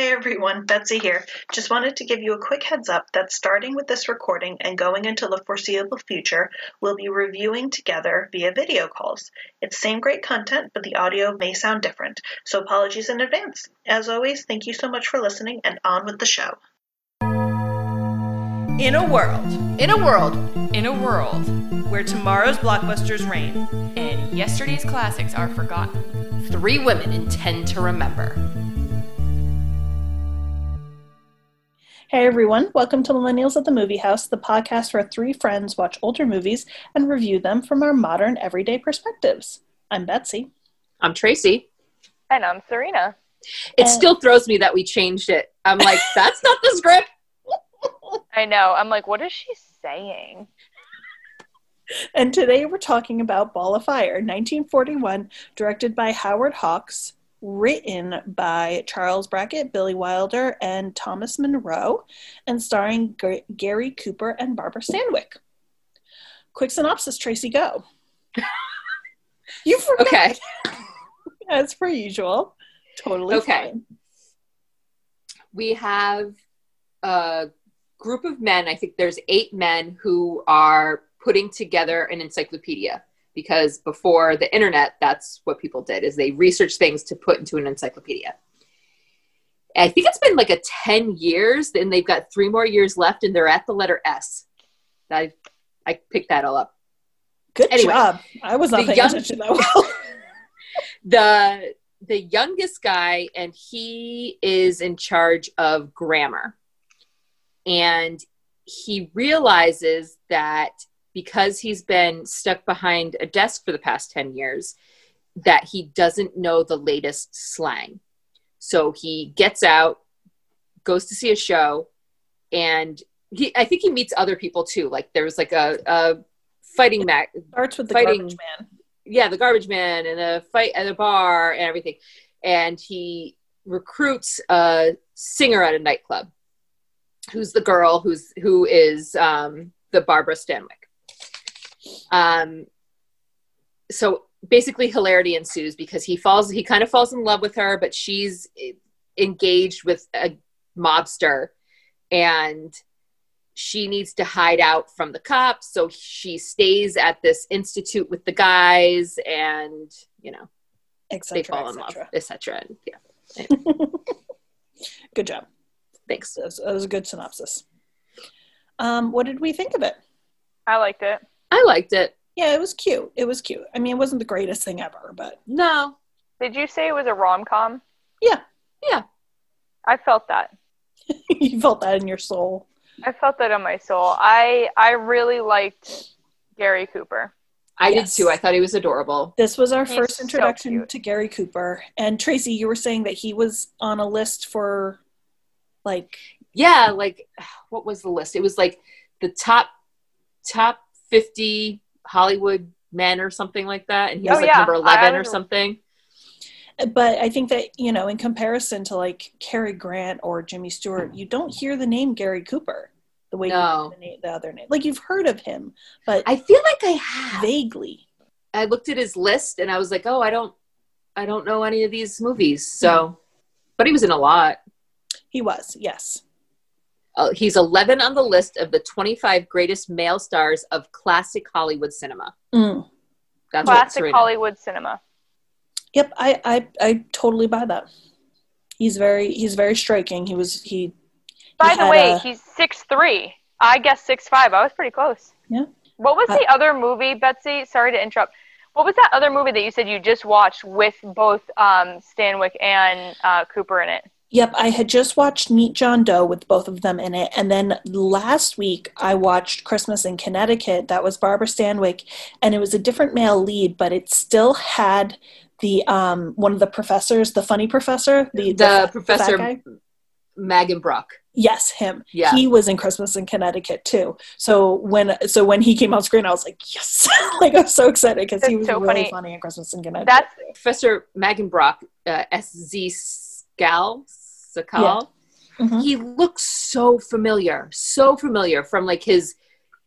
Hey everyone, Betsy here. Just wanted to give you a quick heads up that starting with this recording and going into the foreseeable future, we'll be reviewing together via video calls. It's same great content, but the audio may sound different, so apologies in advance. As always, thank you so much for listening and on with the show. In a world, In a world In a world where tomorrow's blockbusters reign, and yesterday's classics are forgotten, three women intend to remember. Hey everyone, welcome to Millennials at the Movie House, the podcast where three friends watch older movies and review them from our modern, everyday perspectives. I'm Betsy. I'm Tracy. And I'm Serena. It And- still throws me that we changed it. I'm like, that's not the script. I know. I'm like, what is she saying? And today we're talking about Ball of Fire, 1941, directed by Howard Hawks, written by Charles Brackett, Billy Wilder, and Thomas Monroe, and starring G- Gary Cooper and Barbara Stanwyck. Quick synopsis, Tracy, go. you forgot, Okay. as per usual. Totally Okay. fine. We have a group of men. I think there's eight men who are putting together an encyclopedia because before the internet, that's what people did is they researched things to put into an encyclopedia. I think it's been like a 10 years and they've got three more years left and they're at the letter S. I, I picked that all up. Good Anyway, job. I was not paying young- attention that well. the the youngest guy and he is in charge of grammar and he realizes that because he's been stuck behind a desk for the past 10 years that he doesn't know the latest slang so he gets out goes to see a show and he i think he meets other people too like there was like a, a fighting match Starts with the Fighting- garbage man. yeah, the garbage man and a fight at a bar and everything. And he recruits a singer at a nightclub who's the girl who's who is um, the Barbara Stanwyck. Um, so basically hilarity ensues because he falls he kind of falls in love with her, but she's engaged with a mobster and she needs to hide out from the cops so she stays at this institute with the guys and you know Et they fall in love etc and yeah Good job. thanks That was, that was a good synopsis. Um, what did we think of it? I liked it. I liked it Yeah, it was cute. It was cute. I mean, it wasn't the greatest thing ever, but no Did you say it was a rom com? Yeah. Yeah. I felt that. you felt that in your soul. I felt that in my soul. I I really liked Gary Cooper. i Yes. did too i thought he was adorable This was our He's first introduction cute. to Gary Cooper. And Tracy, you were saying that he was on a list for like yeah like what was the list it was like the top top 50 hollywood men or something like that and he oh, was Oh, like yeah. number 11 I or something but I think that, you know, in comparison to like Cary Grant or Jimmy Stewart, you don't hear the name Gary Cooper the way No. you hear the, the other name. Like you've heard of him, but i feel like i have vaguely. i looked at his list and i was like oh i don't i don't know any of these movies so hmm. but he was in a lot He was, yes. Uh, he's 11 on the list of the 25 greatest male stars of classic Hollywood cinema. Mm. That's Classic Serena. Hollywood cinema. Yep, I, I I totally buy that. He's very he's very striking. He was he. By he the way, a- he's six three. I guess six five. I was pretty close. Yeah. What was Uh, the other movie, Betsy? Sorry to interrupt. What was that other movie that you said you just watched with both um, Stanwyck and uh, Cooper in it? Yep, I had just watched Meet John Doe with both of them in it, and then last week I watched Christmas in Connecticut. That was Barbara Stanwyck, and it was a different male lead, but it still had the um one of the professors, the funny professor, the The fat- professor- fat. Magenbruch. Yes, him. Yeah. He was in Christmas in Connecticut too. So when so when he came on screen, I was like, yes! like I'm so excited because he was so really funny. funny in Christmas in Connecticut. That's Professor Magenbruch, uh, S.Z. Scal, Sakall. Mhm. He looks so familiar, so familiar from like his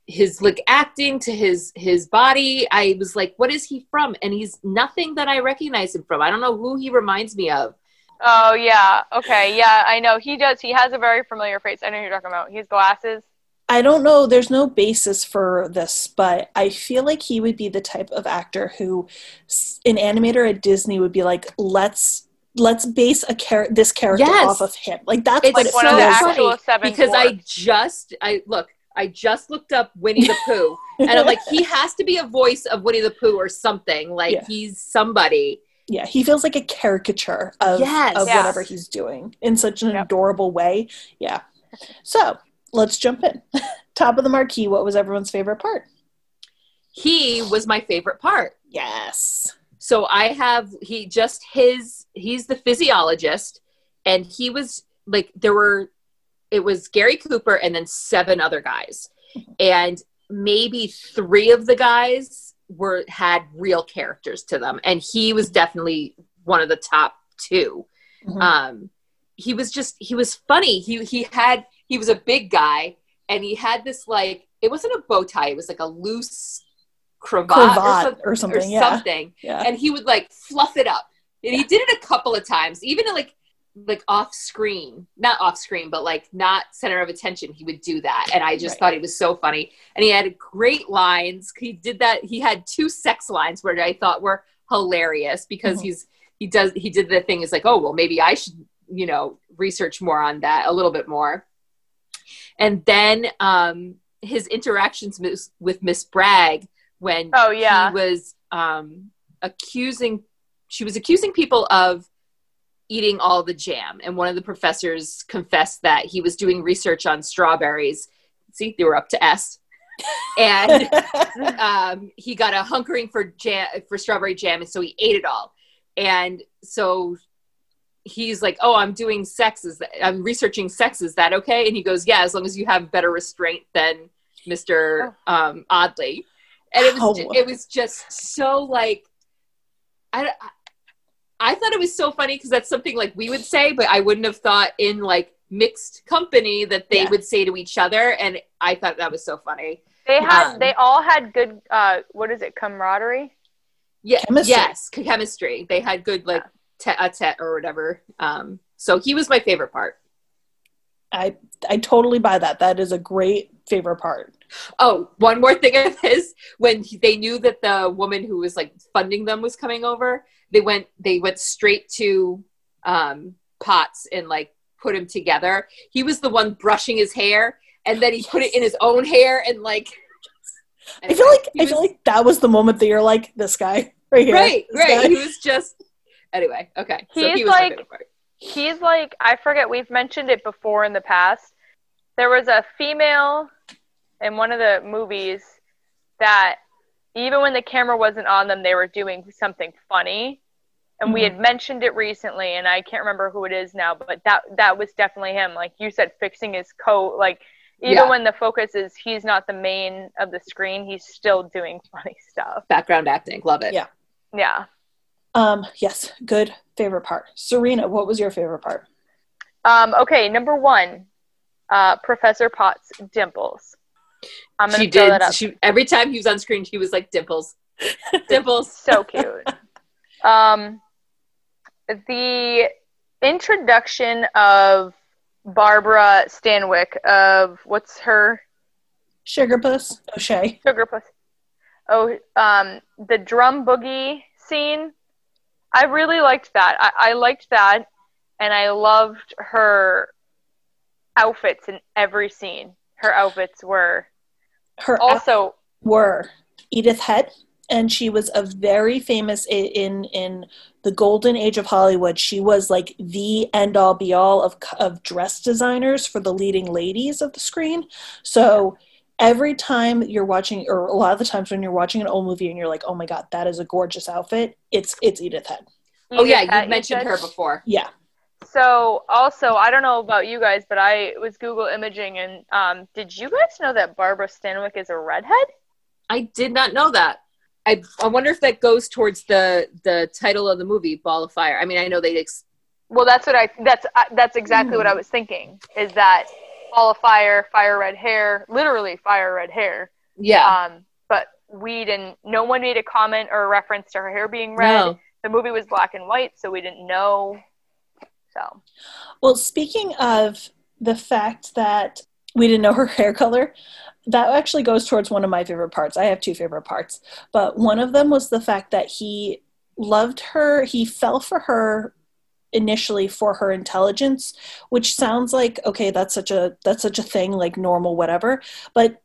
his like acting to his his body. I was like, what is he from? And he's nothing that I recognize him from. I don't know who he reminds me of. Oh yeah. Okay. Yeah, I know. He does. He has a very familiar face. I know who you're talking about. He has glasses. I don't know. There's no basis for this, but I feel like he would be the type of actor who, an animator at Disney would be like, let's let's base a char- this character Yes. off of him. Like that's It's what Like it one of the so actual funny seven because I just I look I just looked up Winnie the Pooh and I'm like he has to be a voice of Winnie the Pooh or something like Yeah. he's somebody. Yeah, he feels like a caricature of, Yes. of Yeah. whatever he's doing in such an Yep. adorable way. Yeah. So let's jump in. Top of the marquee, what was everyone's favorite part? He was my favorite part. Yes. So I have he just his he's the physiologist and he was like there were it was Gary Cooper and then seven other guys. And maybe 3 of the guys were had real characters to them and he was definitely one of the top 2. Mhm. Um he was just he was funny. He he had he was a big guy and he had this like it wasn't a bow tie, it was like a loose cravat, or, Cravat or something, or yeah. something. Yeah. and he would like fluff it up. And he did it a couple of times even like like off screen not off screen but like not center of attention. He would do that. And i just Right. thought he was so funny. And he had great lines. He did that. He had two sex lines where i thought were hilarious because Mhm. he's he does he did the thing. Is like oh well maybe i should you know research more on that a little bit more. And then um his interactions with miss bragg when Oh yeah. he was um, accusing she was accusing people of eating all the jam. And one of the professors confessed that he was doing research on strawberries. See they were up to s. And um, he got a hunkering for jam for strawberry jam and so he ate it all. And so he's like oh i'm doing sex is that, i'm researching sex is that okay? And he goes yeah as long as you have better restraint than mr um, oddly and it was Wow. ju- it was just so like i I- i thought it was so funny because that's something like we would say but i wouldn't have thought in like mixed company that they Yeah. would say to each other and i thought that was so funny They had Um, they all had good uh what is it, camaraderie? Yeah, Chemistry. yes, chemistry. They had good like tete a tete or whatever. Um, so he was my favorite part. I I totally buy that. That is a great favorite part. Oh, one more thing of his when they knew that the woman who was like funding them was coming over, they went they went straight to um, Potts and like put him together. He was the one brushing his hair, and then he put it in his own hair and like. I feel like he I feel like that was the moment that you're like, this guy right here. right, right. guy. He was just anyway. Okay, so He's he was like- favorite part. He's like I forget we've mentioned it before in the past. There was a female in one of the movies that even when the camera wasn't on them, they were doing something funny. And we Mm-hmm. had mentioned it recently, and I can't remember who it is now, but that that was definitely him. Like you said, fixing his coat. Like even Yeah. when the focus is he's not the main of the screen, he's still doing funny stuff. Background acting, love it. Yeah. Yeah. Um, yes, good favorite part. Serena, what was your favorite part? Um, okay, number one, uh, Professor Potts dimples. I'm gonna she throw did. that up. She every time he was on screen, she was like dimples, dimples. so cute. um, the introduction of Barbara Stanwyck of what's her Sugarpuss, O'Shea. sugar puss? Oh, um, the drum boogie scene. I really liked that. I, I liked that, and I loved her outfits in every scene. Her outfits were Her also were Edith Head, and she was a very famous in in the golden age of Hollywood. She was like the end all be all of of dress designers for the leading ladies of the screen. So every time you're watching, or a lot of the times when you're watching an old movie and you're like, "Oh my god, that is a gorgeous outfit," it's it's Edith Head. Oh yeah, Edith Head, you mentioned said? her before. Yeah, So also, I don't know about you guys, but I was Google imaging, and um, did you guys know that Barbara Stanwyck is a redhead? I did not know that. I I wonder if that goes towards the the title of the movie, Ball of Fire. I mean, I know they ex- Well, that's what I. That's uh, that's exactly what I was thinking. Is that ball of fire, fire red hair, literally fire red hair. yeah. Um, but we didn't. No one made a comment or a reference to her hair being red. no. The movie was black and white, so we didn't know So Well, speaking of the fact that we didn't know her hair color, that actually goes towards one of my favorite parts. I have two favorite parts, but one of them was the fact that he loved her, he fell for her initially for her intelligence, which sounds like okay, that's such a that's such a thing like normal whatever, but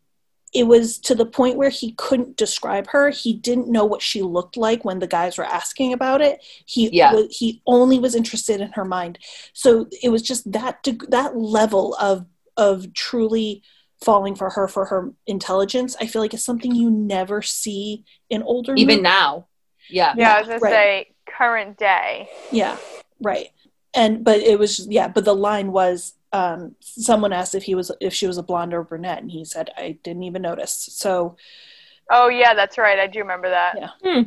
it was to the point where he couldn't describe her. He didn't know what she looked like when the guys were asking about it. He Yeah. wa- he only was interested in her mind. So it was just that deg- that level of of truly falling for her for her intelligence. I feel like it's something you never see in older Even movies. now. Yeah. yeah, I was gonna right. say current day. Yeah, right. And but it was yeah, but the line was um, someone asked if he was if she was a blonde or brunette, and he said I didn't even notice. So Oh yeah, that's right. I do remember that. Yeah.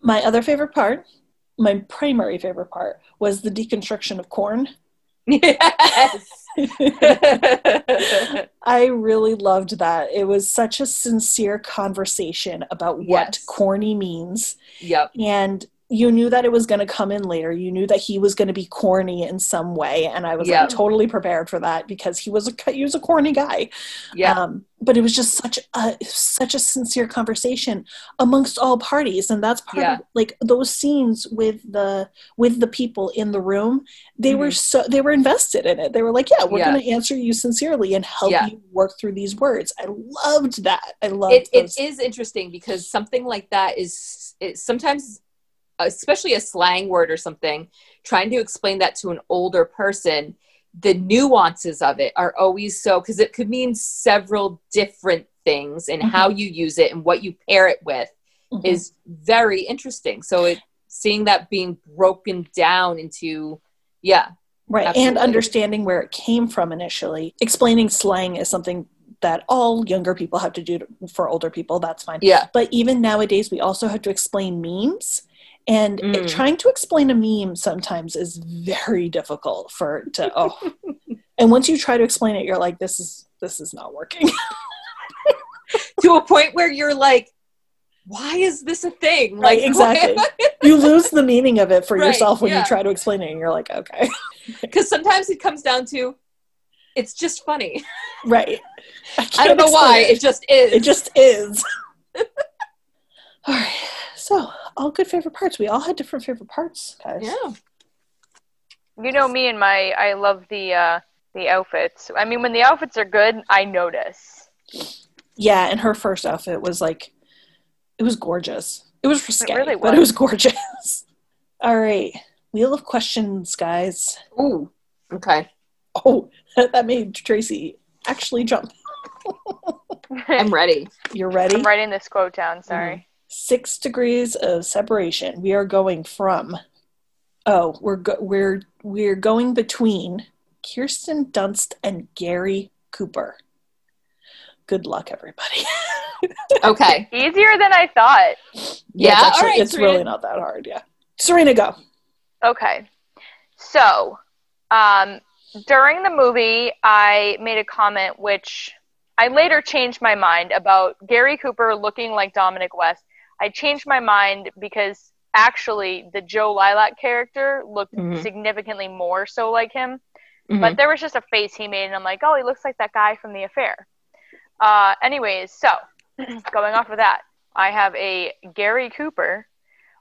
my other favorite part, my primary favorite part, was the deconstruction of corn. Yes. I really loved that. It was such a sincere conversation about what Yes. corny means. yep. And you knew that it was going to come in later. You knew that he was going to be corny in some way, and I was Yeah. like totally prepared for that because he was a he was a corny guy. Yeah. Um, but it was just such a such a sincere conversation amongst all parties, and that's part Yeah. of like those scenes with the with the people in the room. They were so they were invested in it. They were like, "Yeah, we're Mm-hmm. Yeah. going to answer you sincerely and help you work through these words." I loved that. I loved it, it those. is interesting because something like that is it sometimes especially a slang word or something trying to explain that to an older person the nuances of it are always so because it could mean several different things and Mhm. how you use it and what you pair it with Mhm. is very interesting so it seeing that being broken down into yeah right and understanding where it came from initially. Explaining slang is something that all younger people have to do to, for older people. That's fine. yeah But even nowadays, we also have to explain memes. And Mm. trying to explain a meme sometimes is very difficult for to oh. and once you try to explain it, you're like, this is this is not working. to a point where you're like why is this a thing Right, like exactly. you lose the meaning of it for Right, yourself when yeah. you try to explain it, and you're like, okay, because sometimes it comes down to it's just funny right. i can't don't know why It. it just is it just is. all right. So, all good favorite parts. We all had different favorite parts, guys. yeah You know me and my I love the uh the outfits. I mean when the outfits are good, I notice. Yeah, and her first outfit was like, it was gorgeous. It was risque, really but it was. was gorgeous. all right. Wheel of questions, guys. Ooh. okay Oh, that made Tracy actually jump. i'm ready You're ready? I'm writing this quote down, sorry. Six degrees of separation. We are going from. Oh, we're go- we're we're going between Kirsten Dunst and Gary Cooper. Good luck, everybody. okay Easier than I thought. Yeah, it's, actually- all right, it's Serena. really not that hard. Yeah, Serena, go. Okay. So, um, during the movie, I made a comment which I later changed my mind about Gary Cooper looking like Dominic West. I changed my mind because actually the Joe Lilac character looked Mhm. significantly more so like him. Mhm. But there was just a face he made, and I'm like, oh, he looks like that guy from The Affair. Uh, anyways, so going off of that, I have a Gary Cooper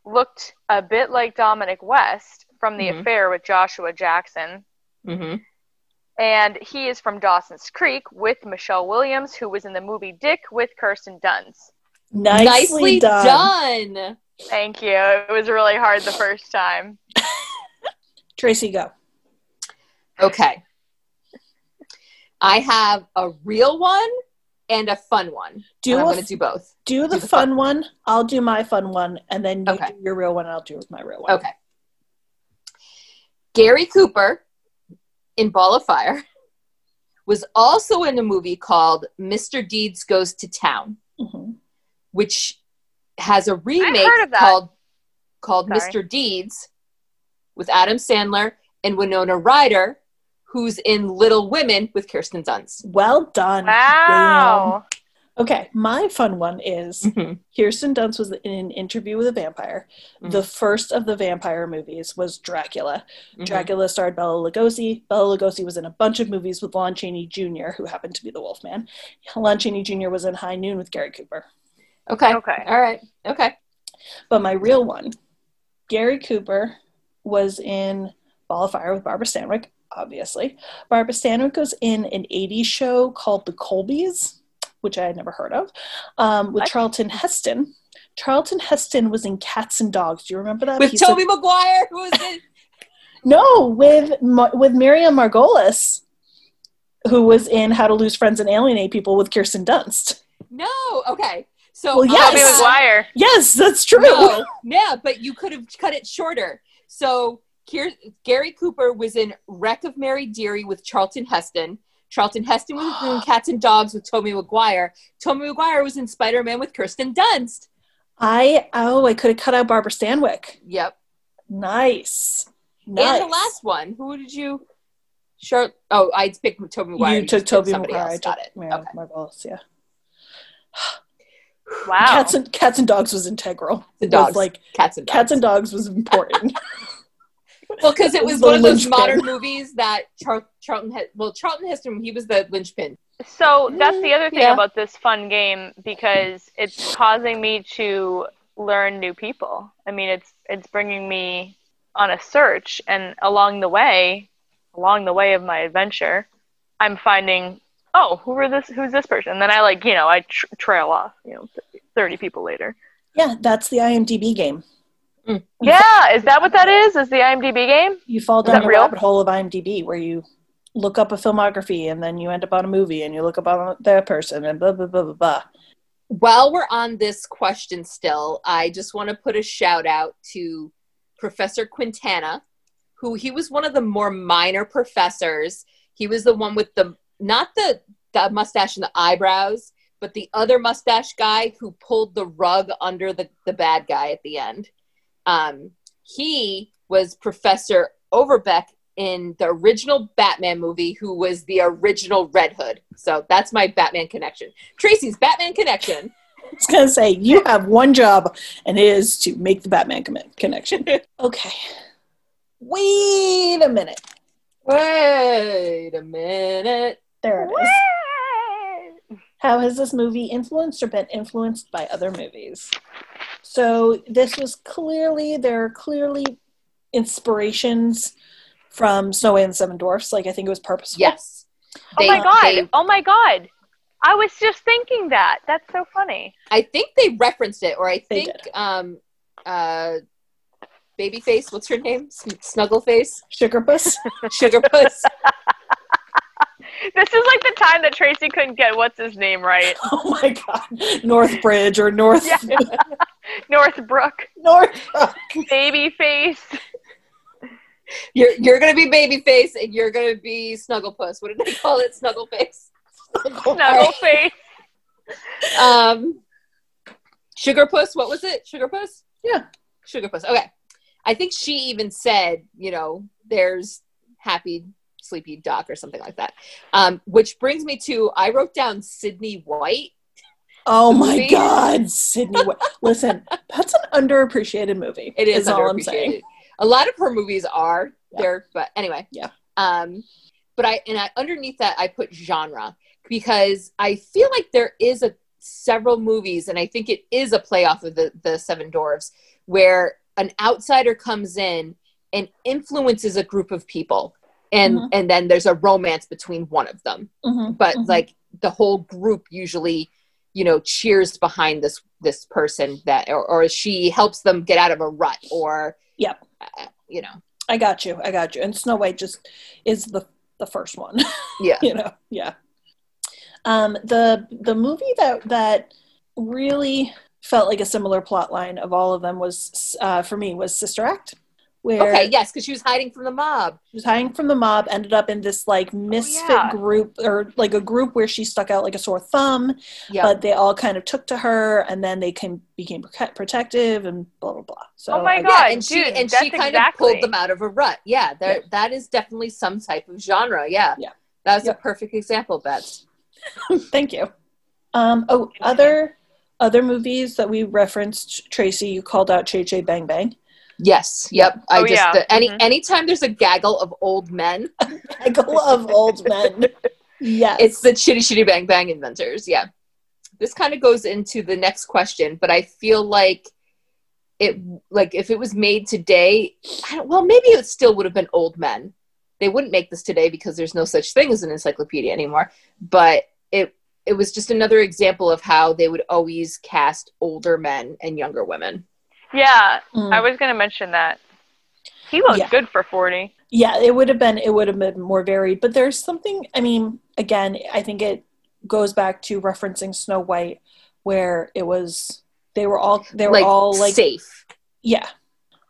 looked a bit like Dominic West from The Mhm. Affair with Joshua Jackson. Mhm. And he is from Dawson's Creek with Michelle Williams, who was in the movie Dick with Kirsten Dunst. Nicely, nicely done. done. Thank you. It was really hard the first time. Tracy, go. okay i have a real one and a fun one Do i'm a- going to do both Do the do the fun one. I'll do my fun one, and then you Okay. do your real one. And I'll do my real one. okay gary cooper in ball of fire was also in a movie called mr deeds goes to town Mhm. Which has a remake heard of that. called called Sorry. Mr. Deeds with Adam Sandler and Winona Ryder, who's in Little Women with Kirsten Dunst. Well done. Wow. Okay, my fun one is Mhm. Kirsten Dunst was in an interview with a vampire. The first of the vampire movies was Dracula. Mhm. Dracula starred Bela Lugosi. Bela Lugosi was in a bunch of movies with Lon Chaney Jr., who happened to be the Wolfman. Lon Chaney Jr. was in High Noon with Gary Cooper. Okay. Okay. All right. Okay. But my real one, Gary Cooper was in Ball of Fire with Barbara Stanwyck, obviously. Barbara Stanwyck was in an 80s show called The Colbys, which I had never heard of, um, with What? Charlton Heston. Charlton Heston was in Cats and Dogs. Do you remember that? With He's a- Tobey Maguire, who was in no, with with Miriam Margolyes, who was in How to Lose Friends and Alienate People with Kirsten Dunst. No. Okay. So Well, um, yes. Tobey Maguire. Yes, that's true. No, yeah, but you could have cut it shorter. So here, Gary Cooper was in Wreck of Mary Deare with Charlton Heston. Charlton Heston was in Cats and Dogs with Tommy Maguire. Tommy Maguire was in Spider Man with Kirsten Dunst. I oh, I could have cut out Barbara Stanwyck. Yep. Nice. Nice. And the last one, who did you? Char- oh, I picked Tobey Maguire. you took just picked Tobey Maguire. Else. I Got it. Miriam Okay. Margolyes, yeah. Wow. Cats and Cats and Dogs was integral. The Was dogs, like Cats and Dogs. Cats and Dogs was important. Well, because it was The one of those linchpin. modern movies that Char- Charlton had. Well, Charlton Heston, he was the linchpin. So that's the other thing Yeah. about this fun game because it's causing me to learn new people. I mean, it's it's bringing me on a search, and along the way, along the way of my adventure, I'm finding, oh, who are this? Who's this person? And then I like, you know, I tr- trail off, you know, thirty people later. yeah, that's the IMDb game. Mm. Yeah, is that what that is? Is the IMDb game? You fall down the real? rabbit hole of IMDb where you look up a filmography and then you end up on a movie and you look up on that person and blah blah blah blah blah. While we're on this question still, I just want to put a shout out to Professor Quintana, who he was one of the more minor professors. He was the one with the not the, the mustache and the eyebrows, but the other mustache guy who pulled the rug under the, the bad guy at the end. Um, he was Professor Overbeck in the original Batman movie, who was the original Red Hood. So that's my Batman connection. Tracy's Batman connection. I was gonna say you have one job and it is to make the Batman connection. okay. Wait a minute. Wait a minute. There it is. How has this movie influenced or been influenced by other movies? So this was clearly there are clearly inspirations from Snow White and the Seven Dwarfs. Like I think it was purposeful. Yes. Oh my god! they- oh my god! I was just thinking that. That's so funny. I think they referenced it, or I think um, uh, Babyface. What's her name? Sn- Snuggleface. Sugarpuss. Sugarpuss. This is like the time that Tracy couldn't get what's his name right. oh my god. Northbridge or North Yeah. Northbrook, North Babyface. you're you're gonna be Babyface, and you're gonna be Snugglepuss. What did they call it? Snuggleface. Snuggleface. Um, Sugarpuss. What was it? Sugarpuss. Yeah. Sugarpuss. Okay. I think she even said, you know, there's happy sleepy doc or something like that. Um, which brings me to I wrote down Sydney White. Oh my Movie. god, Sydney. Wa- Listen, that's an underappreciated movie. It is all I'm saying. A lot of her movies are Yeah. there, but anyway. Yeah. Um, but I and I underneath that I put genre because I feel like there is a several movies, and I think it is a playoff of the the Seven Dwarfs, where an outsider comes in and influences a group of people, and Mhm. and then there's a romance between one of them Mhm, but mhm. like the whole group usually you know cheers behind this this person that or, or she helps them get out of a rut or Yep. uh, you know I got you. I got you. And Snow White just is the the first one. yeah you know, yeah. Um, the the movie that that really felt like a similar plot line of all of them was uh, for me was Sister Act, where okay yes because she was hiding from the mob she was hiding from the mob, ended up in this like misfit yeah. group or like a group where she stuck out like a sore thumb, yeah but they all kind of took to her, and then they came became prote- protective and blah blah blah. So Oh my God. yeah and she dude, and she kind exactly- of pulled them out of a rut yeah that Yeah. that is definitely some type of genre yeah Yeah. that's Yeah. a perfect example Beth Thank you. Um, oh, other other movies that we referenced, Tracy, you called out Chitty Chitty Bang Bang. Yes. Yep. I Oh, just yeah. the, any Mhm. anytime there's a gaggle of old men, Gaggle of old men. Yes. it's the chitty chitty bang bang inventors. Yeah. This kind of goes into the next question, but I feel like it like if it was made today, I don't, well maybe it still would have been old men. They wouldn't make this today because there's no such thing as an encyclopedia anymore. But it it was just another example of how they would always cast older men and younger women. Yeah, Mm. I was gonna mention that. He looks Yeah. good for forty. yeah it would have been it would have been more varied but there's something i mean again i think it goes back to referencing snow white where it was they were all they were like all like safe. yeah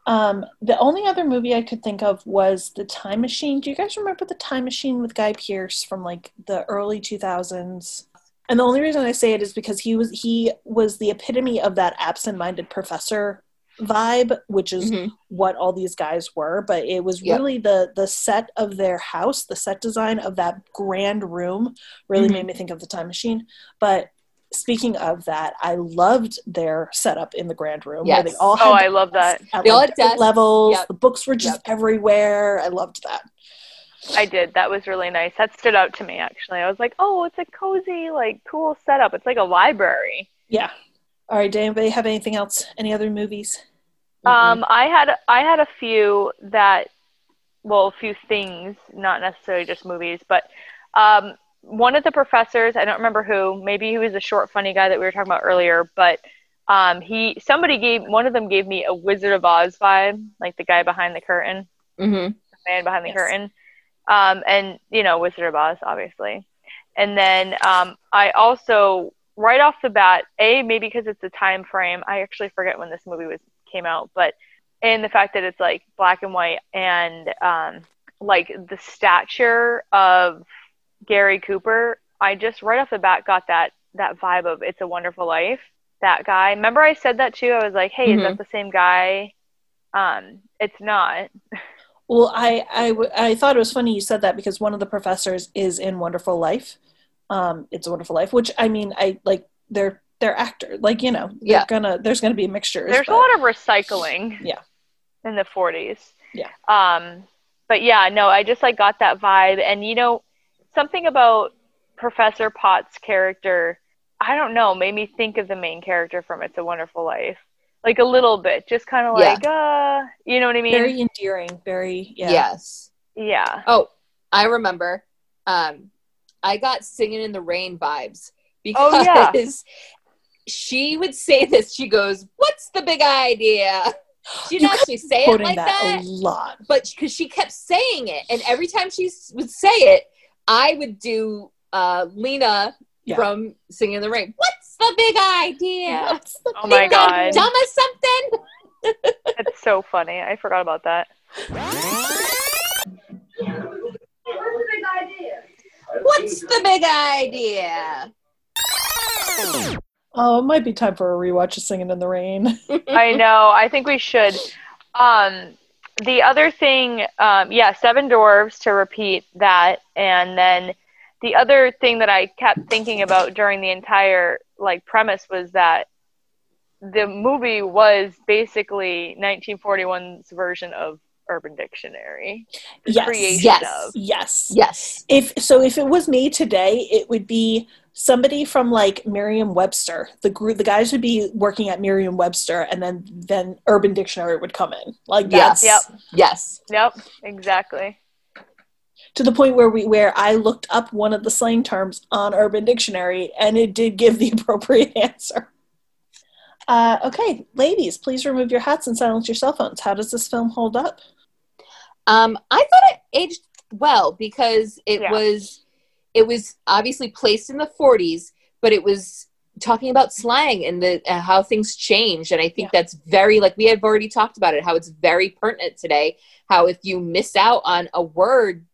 um the only other movie i could think of was the time machine do you guys remember the time machine with Guy Pearce from like the early 2000s and the only reason i say it is because he was he was the epitome of that absent-minded professor vibe which is Mhm. what all these guys were but it was Yep. really the the set of their house the set design of that grand room really Mhm. made me think of the time machine but speaking of that i loved their setup in the grand room where they all had Oh, I love that. at They all had desks. levels Yep. the books were just everywhere i loved that I did. That was really nice. That stood out to me actually. I was like, oh, it's a cozy, like cool setup. It's like a library. yeah all right did anybody have anything else? Any other movies? Um, I had I had a few that, well, a few things, not necessarily just movies, but um, one of the professors, I don't remember who, maybe he was a short, funny guy that we were talking about earlier, but um, he somebody gave one of them gave me a Wizard of Oz vibe, like the guy behind the curtain, Mhm. the man behind the Yes. curtain, um, and you know Wizard of Oz, obviously, and then um, I also right off the bat, a maybe because it's a time frame, I actually forget when this movie was came out, but and the fact that it's like black and white and um, like the stature of Gary Cooper, I just right off the bat got that that vibe of It's a Wonderful Life. That guy. Remember I said that too. I was like, "Hey, is that the same guy?" Um, it's not. Well, I, I, w- I thought it was funny you said that because one of the professors is in Wonderful Life. Um, it's a Wonderful Life, which I mean, I like they're they're actor, like you know, they're Yeah. gonna there's gonna be mixtures. There's but- a lot of recycling. Yeah. In the 40s. Yeah. Um, but yeah, no, I just like got that vibe, and you know, something about Professor Potts' character, I don't know, made me think of the main character from It's a Wonderful Life, like a little bit, just kind of Yeah. like, uh, you know what I mean? very endearing, very yeah. Yes. yeah. Oh, I remember. Um, I got singing in the rain vibes because Oh, yeah. she would say this. She goes, "What's the big idea?" She You didn't actually say it like that, that, a lot. but because she kept saying it, and every time she s- would say it, I would do uh, Lina Yeah. from Singing in the Rain. What's the big idea? What's the Oh my God. idea? Dumb as something. It's so funny. I forgot about that. What's the big idea? Oh, it might be time for a rewatch of Singing in the Rain. I know. I think we should. Um, the other thing, um, yeah, Seven Dwarves to repeat that, and then the other thing that I kept thinking about during the entire like premise was that the movie was basically 1941's version of Urban Dictionary. Yes. creation Yes. of. Yes. Yes. If so, if it was made today, it would be somebody from like Merriam-Webster. The group, the guys would be working at Merriam-Webster, and then then Urban Dictionary would come in. Like that. Yes. that's Yep. Yes. Yep, exactly. to the point where we where I looked up one of the slang terms on Urban Dictionary, and it did give the appropriate answer. Uh, okay, ladies, please remove your hats and silence your cell phones. How does this film hold up? Um, I thought it aged well because it Yeah. was it was obviously placed in the 40s, but it was talking about slang and the uh, how things changed and I think that's very like we have already talked about it how it's very pertinent today how if you miss out on a word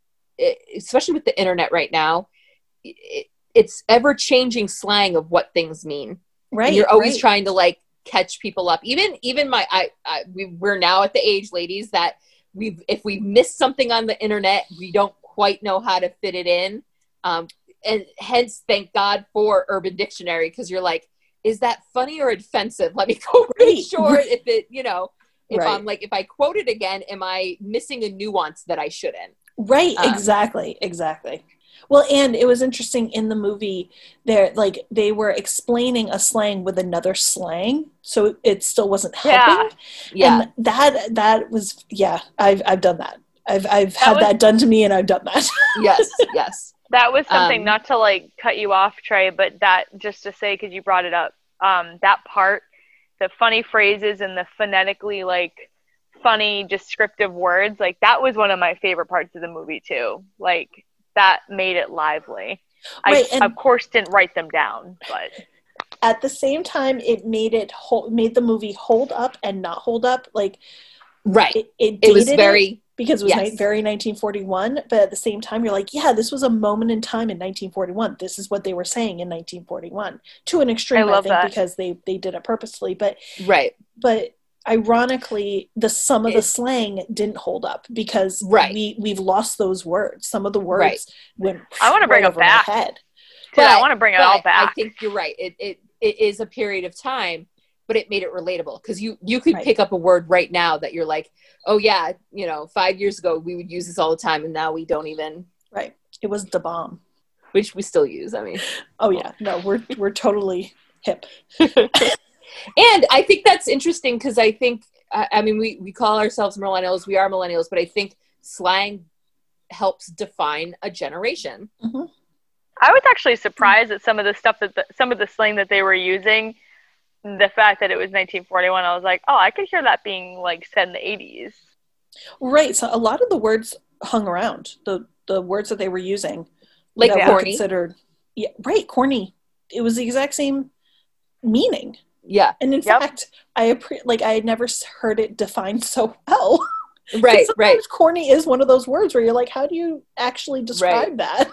especially with the internet right now it, it's ever changing slang of what things mean Right, and you're always right. trying to like catch people up even even my i, I we, we're now at the age ladies that we've if we missed something on the internet we don't quite know how to fit it in um and hence thank God for Urban Dictionary because you're like, is that funny or offensive? Let me go really Right. short if it, you know, if Right. I'm like, if I quote it again, am I missing a nuance that I shouldn't? Right, Um, exactly, exactly. Well, and it was interesting in the movie there like they were explaining a slang with another slang, so it still wasn't helping. Yeah. And that that was yeah, I've I've done that. I've I've That had was- that done to me and I've done that. yes. Yes. That was something, Um, not to like cut you off, Trey, but that just to say, because you brought it up, um, that part, the funny phrases and the phonetically like funny descriptive words, like that was one of my favorite parts of the movie too. Like that made it lively. Right, I, and- of course, didn't write them down, but At the same time, it made it hold, made the movie hold up and not hold up. Like Right. it, it, It was dated very, because it was Yes. ni- very 1941 but at the same time you're like yeah this was a moment in time in 1941 this is what they were saying in 1941 to an extreme I i, think that. because they they did it purposely. but right. but ironically the some of the slang didn't hold up because Right. we we've lost those words some of the words Right. went I wanna bring right 'em over back. head Dude, I want to bring it but all I think you're right. It, it, it is a period of time, but it made it relatable because you, you could Right. pick up a word right now that you're like, oh yeah, you know, five years ago we would use this all the time and now we don't even, right it was the bomb which we still use. I mean, oh yeah no we're we're totally hip and I think that's interesting because I think I, I mean we we call ourselves millennials, we are millennials, but I think slang helps define a generation. Mm-hmm. I was actually surprised mm. at some of the stuff that the, some of the slang that they were using. The fact that it was 1941, I was like, oh, I could hear that being like said in the 80s. right so a lot of the words hung around the the words that they were using Like that were considered yeah right corny it was the exact same meaning Yeah, and in Yep. fact i appre- like i had never heard it defined so well. right, right. corny is one of those words where you're like how do you actually describe that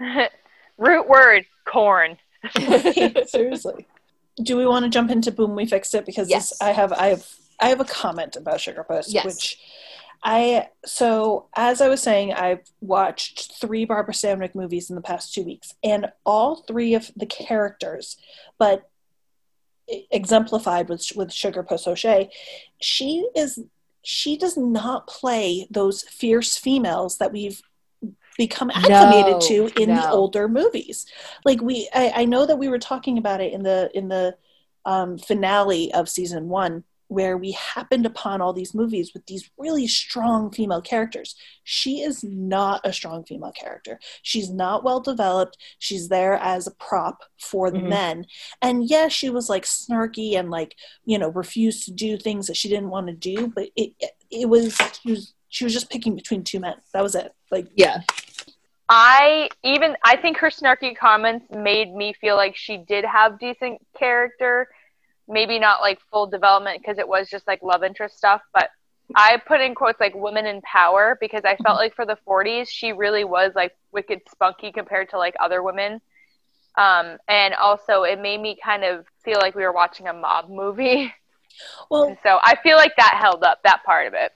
Root word, corn. seriously do we want to jump into boom we fixed it because Yes. this, i have i have i have a comment about Sugarpuss Yes. which i so as i was saying i've watched three barbara stanwyck movies in the past two weeks and all three of the characters but exemplified with with Sugarpuss o'shea she is she does not play those fierce females that we've become acclimated No, to in the older movies. Like we I, I know that we were talking about it in the in the um, finale of season one where we happened upon all these movies with these really strong female characters. She is not a strong female character. She's not well developed. She's there as a prop for the Mhm. men. And yes, she was like snarky and like you know refused to do things that she didn't want to do but it it was she was she was just picking between two men. That was it. Like yeah, I even I think her snarky comments made me feel like she did have decent character. Maybe not like full development because it was just like love interest stuff, but I put in quotes like women in power because I felt like for the 40s she really was like wicked spunky compared to like other women. Um, and also it made me kind of feel like we were watching a mob movie. well so I feel like that held up that part of it.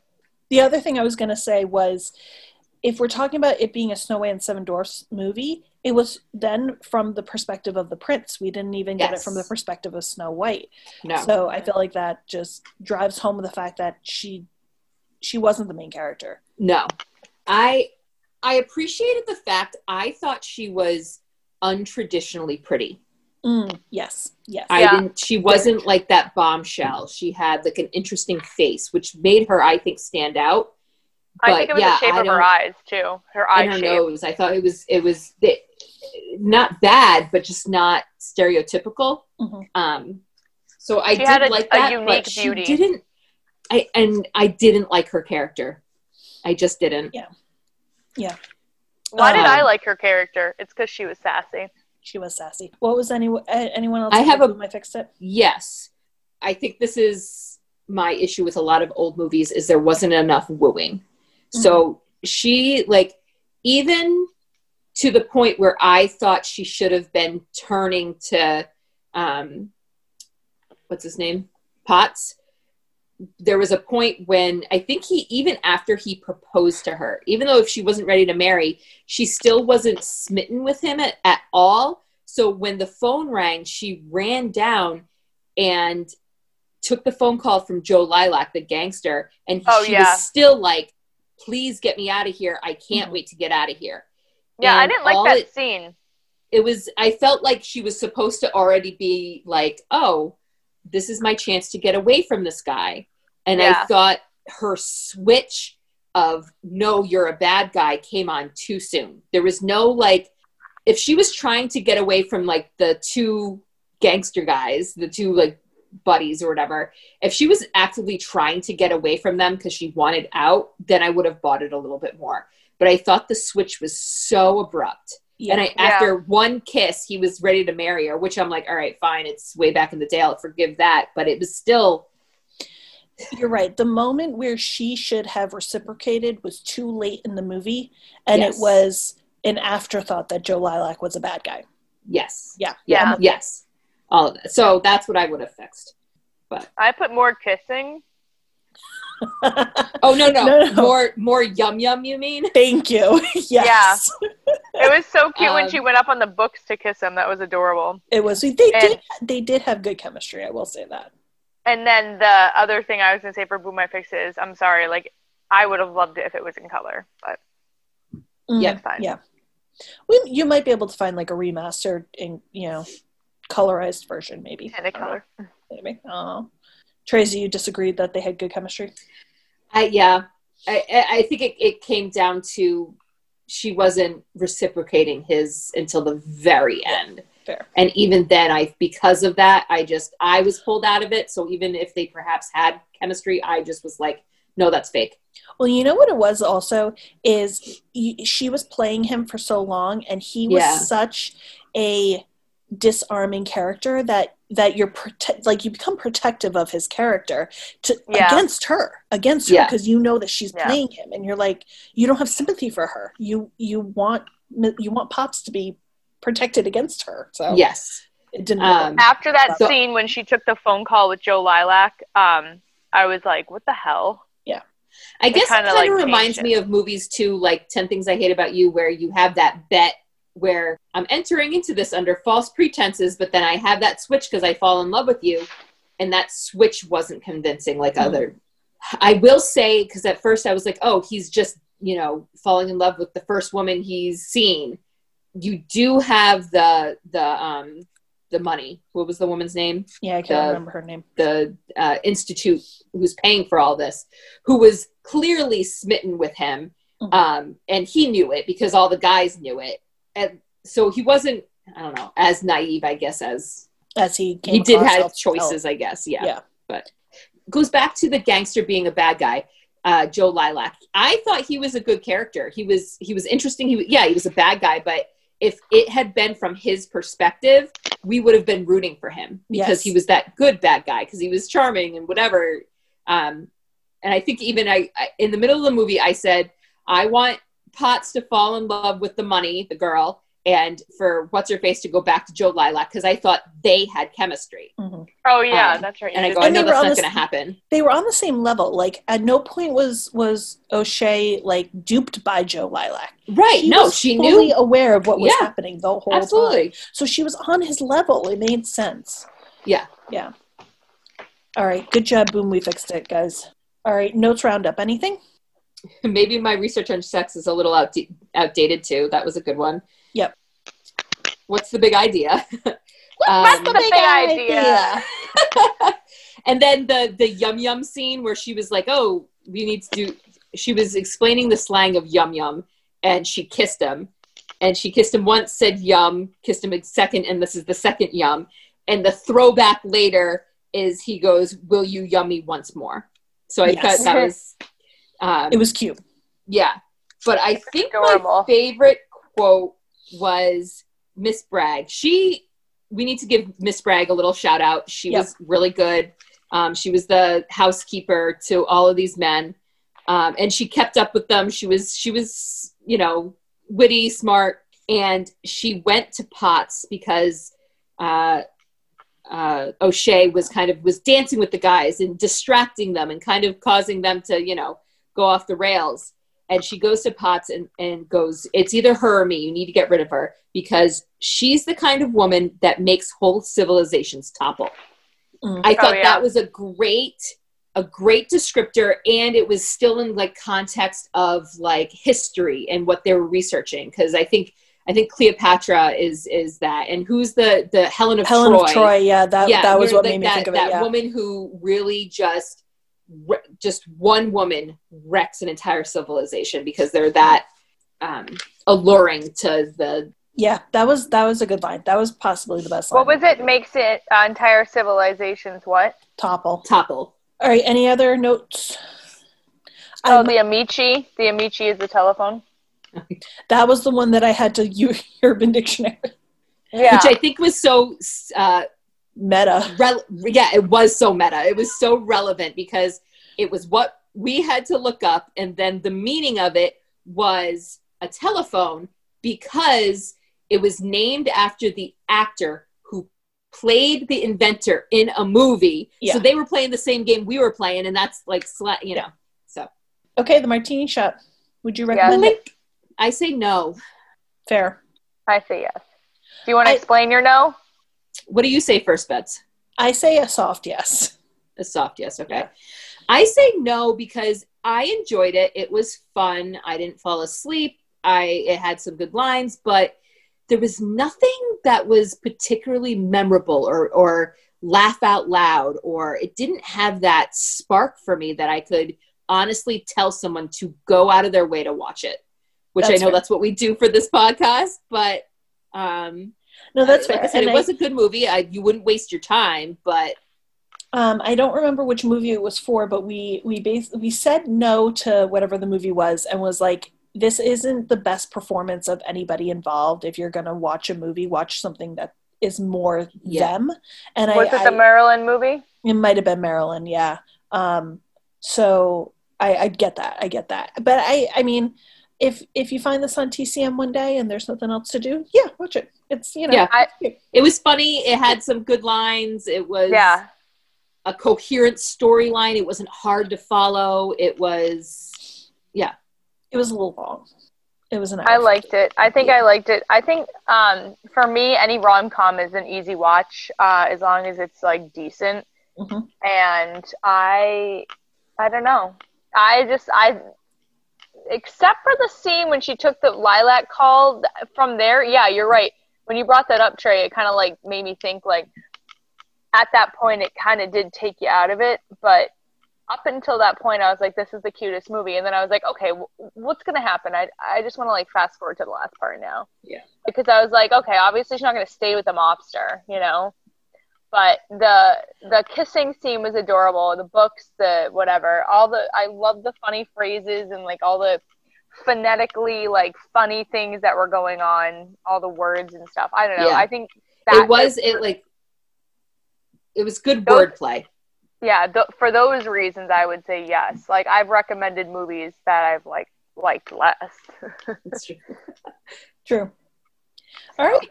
The other thing I was going to say was if we're talking about it being a Snow White and Seven Dwarfs movie, it was then from the perspective of the prince. We didn't even get it from the perspective of Snow White. no, So I feel like that just drives home the fact that she she wasn't the main character. no. I I appreciated the fact I thought she was untraditionally pretty. Mm, yes, yes. I Yeah. didn't. She wasn't like that bombshell. She had like an interesting face, which made her, I think, stand out. I think it was yeah, the shape I of her eyes too. Her eye and her shape. nose. I thought it was it was the, not bad, but just not stereotypical. Mhm. Um, so I She did had a- like that, unique but she beauty. didn't. I and I didn't like her character. I just didn't. Yeah. Yeah. Why did I Um, like her character? It's because she was sassy. She was sassy. What was any anyone else? I have a- boom I fixed it. Yes, I think this is my issue with a lot of old movies is there wasn't enough wooing. So she like even to the point where I thought she should have been turning to um what's his name? Potts. there was a point when I think he, even after he proposed to her, even though if she wasn't ready to marry, she still wasn't smitten with him at, at all. So when the phone rang, she ran down and took the phone call from Joe Lilac, the gangster, and Oh, she yeah. was still like, "Please get me out of here! I can't Mhm. wait to get out of here." Yeah, I didn't like that it- scene. It was. I felt like she was supposed to already be like, "Oh, this is my chance to get away from this guy," and I thought her switch of "No, you're a bad guy" came on too soon. There was no like, if she was trying to get away from like the two gangster guys, the two like buddies or whatever, if she was actively trying to get away from them because she wanted out, then I would have bought it a little bit more. But I thought the switch was so abrupt. Yeah. And I, Yeah. after one kiss, he was ready to marry her, which I'm like, all right, fine. It's way back in the day. I'll forgive that. But it was still, You're right. The moment where she should have reciprocated was too late in the movie, and Yes. it was an afterthought that Joe Lilac was a bad guy. yes. Yeah. Yeah. Yes. All of that. So that's what I would have fixed. But I put more kissing. Oh, no, no. No, no. More, more yum yum, you mean? Thank you. yes. It was so cute when Um, she went up on the books to kiss him. That was adorable. It was. They did. They did have good chemistry. I will say that. And then the other thing I was gonna say for Boom My Fix is, I'm sorry, like I would have loved it if it was in color, but Mm, Yeah, fine. Yeah. We, you might be able to find like a remastered, in you know, colorized version, maybe. in a color. Maybe. Oh. Tracy, you disagreed that they had good chemistry. I, yeah. I, I think it, it came down to she wasn't reciprocating his until the very end. Fair. and even then i because of that i just i was pulled out of it so even if they perhaps had chemistry i just was like no that's fake Well, you know what it was also is she was playing him for so long, and he was Yeah. such a disarming character that that you're prote- like you become protective of his character to Yeah. against her against her because you know that she's Yeah. playing him and you're like you don't have sympathy for her you you want you want pops to be protected against her so yes it didn't Um, After that So- scene when she took the phone call with Joe Lilac, um, I was like, what the hell? Yeah. I guess it kinda, kind of like, reminds changed me of movies too like 10 things i hate about you where you have that bet where i'm entering into this under false pretenses but then i have that switch because i fall in love with you and that switch wasn't convincing like Mhm. other i will say because at first i was like oh he's just you know falling in love with the first woman he's seen. You do have the the um the money. What was the woman's name? Yeah i can't the- remember her name. the uh, institute who's paying for all this, who was clearly smitten with him, Mhm. um, and he knew it because all the guys knew it, and so he wasn't, I don't know, as naive, I guess, as as he came he did have choices, I guess, yeah. Yeah. But goes back to the gangster being a bad guy. Uh, Joe Lilac. I thought he was a good character. He was he was interesting. He yeah, he was a bad guy, but if it had been from his perspective, we would have been rooting for him because Yes. he was that good bad guy because he was charming and whatever. Um, and I think even I, I in the middle of the movie, I said I want Potts to fall in love with the money, the girl, and for what's her face to go back to Joe Lilac because I thought they had chemistry. Mhm. Oh yeah, Um, that's right. And I you go, did I know they that's not going to happen. they were on the same level. Like at no point was was O'Shea like duped by Joe Lilac. Right? No, she no, was she fully knew aware of what was Yeah. happening the whole time. absolutely. So she was on his level. It made sense. Yeah. Yeah. All right. Good job, Boom. We fixed it, guys. All right. Notes roundup. Anything? Maybe my research on sex is a little out- outdated too. That was a good one. Yep. What's the big idea? What's Um, the big idea? and then the the yum yum scene where she was like, "Oh, we need to do." She was explaining the slang of yum yum, and she kissed him, and she kissed him once, said yum, kissed him a second, and this is the second yum. And the throwback later is he goes, "Will you yum me once more?" So I Yes. thought that was, um, It was cute. yeah. But I think my favorite quote was Miss Bragg. She, we need to give Miss Bragg a little shout out. She Yep. was really good. Um, she was the housekeeper to all of these men, um, and she kept up with them. She was, she was, you know, witty, smart, and she went to Potts because uh, uh, O'Shea was kind of was dancing with the guys and distracting them and kind of causing them to you know go off the rails. And she goes to Potts and, and goes, It's either her or me. You need to get rid of her because she's the kind of woman that makes whole civilizations topple. Mm. I thought Oh, yeah. that was a great a great descriptor and it was still in like context of like history and what they were researching because I think I think Cleopatra is is that and who's the the Helen of Helen Troy of Troy. Yeah, that yeah, that was what like made me that, think of that it. Yeah. woman who really just re- just one woman wrecks an entire civilization because they're that um, alluring to the yeah, that was that was a good line. That was possibly the best line. What was it? Makes it uh, entire civilizations what? Topple. topple. All right. Any other notes? Oh, Um, the Ameche. The Ameche is the telephone. that was the one that I had to use Urban Dictionary. Yeah. which I think was so uh, Meta. rel- yeah, it was so meta. It was so relevant because it was what we had to look up, and then the meaning of it was a telephone because it was named after the actor who played the inventor in a movie. Yeah. So they were playing the same game we were playing, and that's like, sla- you know. So Okay, the martini shot. Would you Yeah. recommend it? I say no. Fair. I say yes. Do you want to I- explain your no? What do you say first, Bets? I say a soft yes. A soft yes. Okay. Yeah. I say no because I enjoyed it. It was fun. I didn't fall asleep. I it had some good lines, but there was nothing that was particularly memorable or or laugh out loud or it didn't have that spark for me that I could honestly tell someone to go out of their way to watch it. Which That's I know fair. that's what we do for this podcast, but um No, that's like fair. I said, And it I- was a good movie. I, you wouldn't waste your time, but Um, I don't remember which movie it was for, but we we bas- we said no to whatever the movie was, and was like, "This isn't the best performance of anybody involved. If you're gonna watch a movie, watch something that is more Yeah. them." And Was I, it the I Marilyn movie? it might have been Marilyn, yeah. Um, so I, I get that, I get that, but I I mean, if if you find this on TCM one day and there's nothing else to do, yeah, watch it. It's you know, Yeah. I- it was funny. It had some good lines. It was Yeah. a coherent storyline. It wasn't hard to follow. It was yeah, it was a little long. It was an. I liked it. I think I liked it. I think um, for me, any rom com is an easy watch uh, as long as it's like decent. Mhm. And I, I don't know. I just I, except for the scene when she took the lilac call. From there, yeah, you're right. When you brought that up, Trey, it kind of like made me think like, at that point, it kind of did take you out of it, but. Up until that point, I was like, "This is the cutest movie," and then I was like, "Okay, w- what's gonna happen?" I I just want to like fast forward to the last part now. Yeah. Because I was like, okay, obviously she's not gonna stay with the mobster, you know. But the the kissing scene was adorable. The books, the whatever, all the I love the funny phrases and like all the phonetically like funny things that were going on, all the words and stuff. I don't know. Yeah. I think that it was it like it was good Those- wordplay. yeah. Th- for those reasons, I would say yes. Like I've recommended movies that I've like liked less. True. True. All right.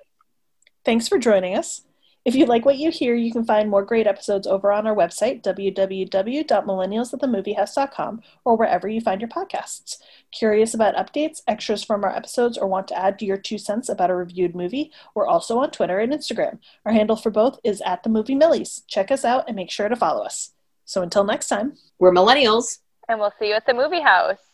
Thanks for joining us. If you like what you hear, you can find more great episodes over on our website, www.millennialsatthemoviehouse.com, or wherever you find your podcasts. Curious about updates, extras from our episodes, or want to add to your two cents about a reviewed movie? We're also on Twitter and Instagram. Our handle for both is at the movie Millies. Check us out and make sure to follow us. So until next time. We're millennials. and we'll see you at the movie house.